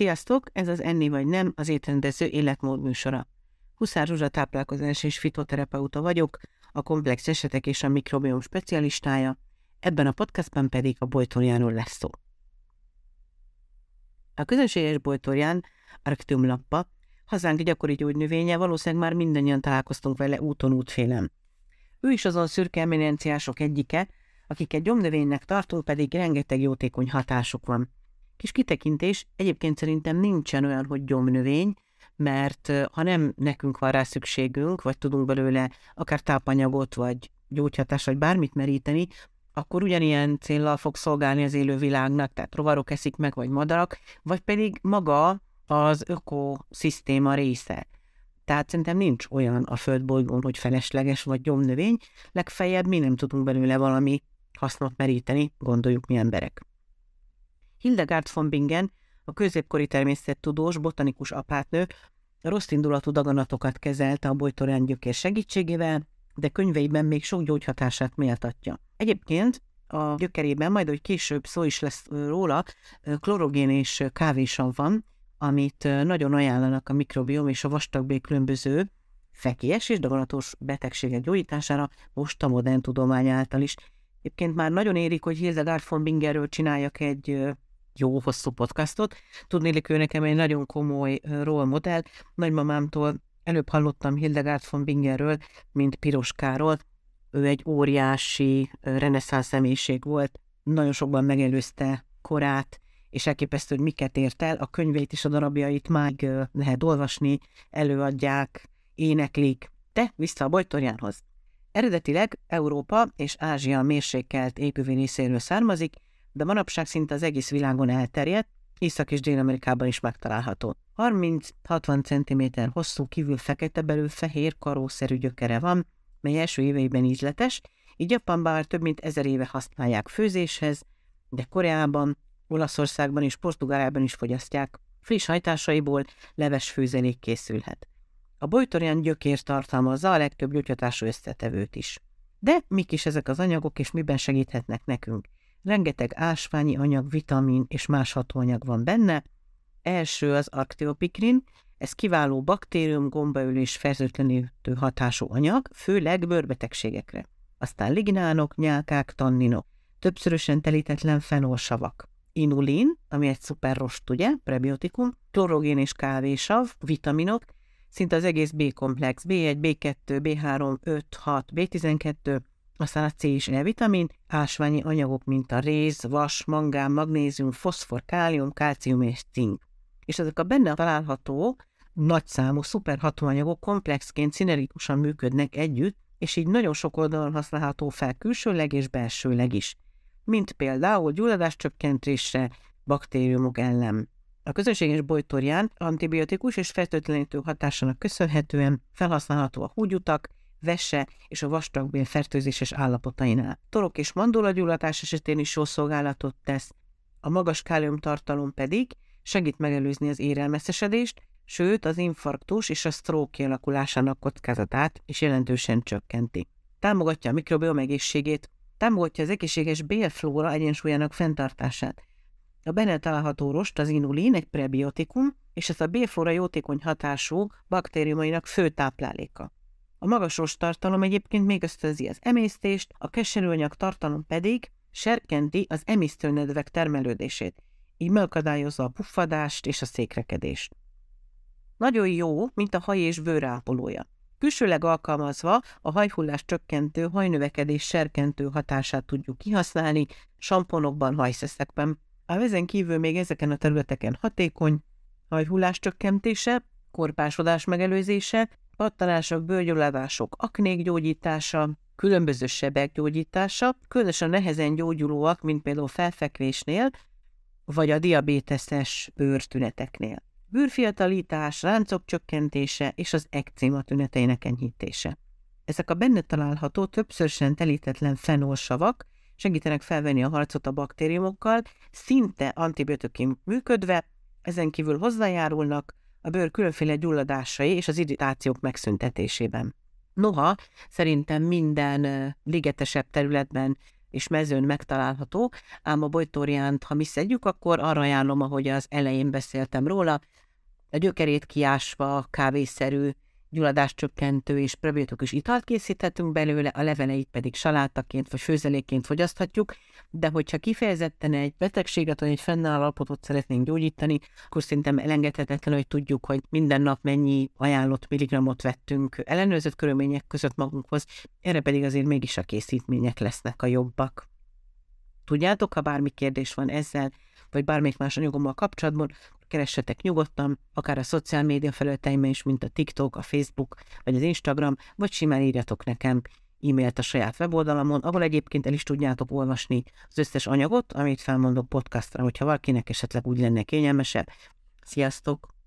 Sziasztok! Ez az Enni vagy Nem, az étrendező életmód műsora. Huszár Zsuzsa táplálkozás és fitoterapeuta vagyok, a komplex esetek és a mikrobiom specialistája, ebben a podcastban pedig a bojtorjáról lesz szó. A közönséges bojtorján, Arctium lappa, hazánk gyakori gyógynövénye, valószínűleg már mindannyian találkoztunk vele úton útfélem. Ő is azon szürke eminenciások egyike, akiket gyomnövénynek tartó pedig rengeteg jótékony hatásuk van. Kis kitekintés, egyébként szerintem nincsen olyan, hogy gyomnövény, mert ha nem nekünk van rá szükségünk, vagy tudunk belőle akár tápanyagot, vagy gyógyhatást, vagy bármit meríteni, akkor ugyanilyen céllal fog szolgálni az élő világnak, tehát rovarok eszik meg, vagy madarak, vagy pedig maga az ökoszisztéma része. Tehát szerintem nincs olyan a földbolygón, hogy felesleges vagy gyomnövény, legfeljebb mi nem tudunk belőle valami hasznot meríteni, gondoljuk mi emberek. Hildegard von Bingen, a középkori természettudós, botanikus apátnő, rossz indulatú daganatokat kezelte a bojtorán gyökér segítségével, de könyveiben még sok gyógyhatását méltatja. Egyébként a gyökerében, majd hogy később szó is lesz róla, klorogén és kávésav van, amit nagyon ajánlanak a mikrobiom és a vastagbé különböző fekélyes és daganatos betegségek gyógyítására, most a modern tudomány által is. Egyébként már nagyon érik, hogy Hildegard von Bingerről csináljak egy jó, hosszú podcastot. Tudnélik, ő nekem egy nagyon komoly role modell. Nagymamámtól előbb hallottam Hildegard von Bingerről, mint Piroskáról. Ő egy óriási reneszánsz személyiség volt, nagyon sokban megelőzte korát, és elképesztő, hogy miket ért el. A könyveit és a darabjait már lehet olvasni, előadják, éneklik. De vissza a bojtorjánhoz. Eredetileg Európa és Ázsia mérsékelt épüvi részéről származik, de manapság szinte az egész világon elterjedt, Észak- és Dél-Amerikában is megtalálható. 30-60 cm hosszú, kívül fekete, belül fehér, karószerű gyökere van, mely első éveiben ízletes, így Japánban már több mint ezer éve használják főzéshez, de Koreában, Olaszországban és Portugáliában is fogyasztják. Friss hajtásaiból leves főzelék készülhet. A bojtorján gyökér tartalmazza a legtöbb gyógyhatású összetevőt is. De mik is ezek az anyagok, és miben segíthetnek nekünk? Rengeteg ásványi anyag, vitamin és más hatóanyag van benne. Első az arcteopikrin, ez kiváló baktérium, gombaülés, fertőtlenítő hatású anyag, főleg bőrbetegségekre. Aztán lignánok, nyálkák, tanninok, többszörösen telítetlen fenolsavak. Inulin, ami egy szuper rost, ugye, prebiotikum, klorogén és kávésav, vitaminok, szinte az egész B-komplex, B1, B2, B3, 5, 6, B12, aztán a C és E vitamin, ásványi anyagok, mint a réz, vas, mangán, magnézium, foszfor, kálium, kálcium és cink. És ezek a benne található nagyszámú szuperhatóanyagok komplexként szinergikusan működnek együtt, és így nagyon sok oldalon használható fel külsőleg és belsőleg is, mint például gyulladáscsökkentésre, baktériumok ellen. A közönséges bojtorján antibiotikus és fertőtlenítő hatásának köszönhetően felhasználható a húgyutak, vese és a vastagbél fertőzéses állapotainál. Torok és mandulagyulladás esetén is jó szolgálatot tesz, a magas káliumtartalom pedig segít megelőzni az érelmeszesedést, sőt az infarktus és a stroke kialakulásának kockázatát is jelentősen csökkenti. Támogatja a mikrobiom egészségét, támogatja az egészséges bélflóra egyensúlyának fenntartását. A benne található rost, az inulin, egy prebiotikum, és ez a bélflóra jótékony hatású baktériumainak fő tápláléka. A magas tartalom egyébként még ösztönzi az emésztést, a keserűanyag tartalom pedig serkenti az emésztőnedvek termelődését, így megakadályozza a puffadást és a székrekedést. Nagyon jó, mint a haj és bőrápolója. Külsőleg alkalmazva a hajhullás csökkentő, hajnövekedés serkentő hatását tudjuk kihasználni samponokban, hajszeszekben. A ezen kívül még ezeken a területeken hatékony, hajhullás csökkentése, korpásodás megelőzése, pattanások, bőrgyulladások, aknék gyógyítása, különböző sebek gyógyítása, különösen nehezen gyógyulóak, mint például felfekvésnél, vagy a diabéteses bőrtüneteknél. Bőrfiatalítás, ráncok csökkentése és az ekcéma tüneteinek enyhítése. Ezek a benne található többszörösen telítetlen fenolsavak segítenek felvenni a harcot a baktériumokkal, szinte antibiotikum működve, ezen kívül hozzájárulnak a bőr különféle gyulladásai és az irritációk megszüntetésében. Noha szerintem minden ligetesebb területben és mezőn megtalálható, ám a bojtóriánt, ha mi szedjük, akkor arra ajánlom, ahogy az elején beszéltem róla, a gyökerét kiásva, kávészerű, gyulladáscsökkentő és probiotikus italt készíthetünk belőle, a leveleit pedig salátaként vagy főzelékként fogyaszthatjuk, de hogyha kifejezetten egy betegséget vagy egy fennálló alapotot szeretnénk gyógyítani, akkor szerintem elengedhetetlen, hogy tudjuk, hogy minden nap mennyi ajánlott milligramot vettünk ellenőrzött körülmények között magunkhoz, erre pedig azért mégis a készítmények lesznek a jobbak. Tudjátok, ha bármi kérdés van ezzel, vagy bármelyik más anyagommal kapcsolatban, keressetek nyugodtan, akár a szociál média felületeimben is, mint a TikTok, a Facebook, vagy az Instagram, vagy simán írjatok nekem e-mailt a saját weboldalamon, ahol egyébként el is tudjátok olvasni az összes anyagot, amit felmondok podcastra, hogyha valakinek esetleg úgy lenne kényelmesebb. Sziasztok!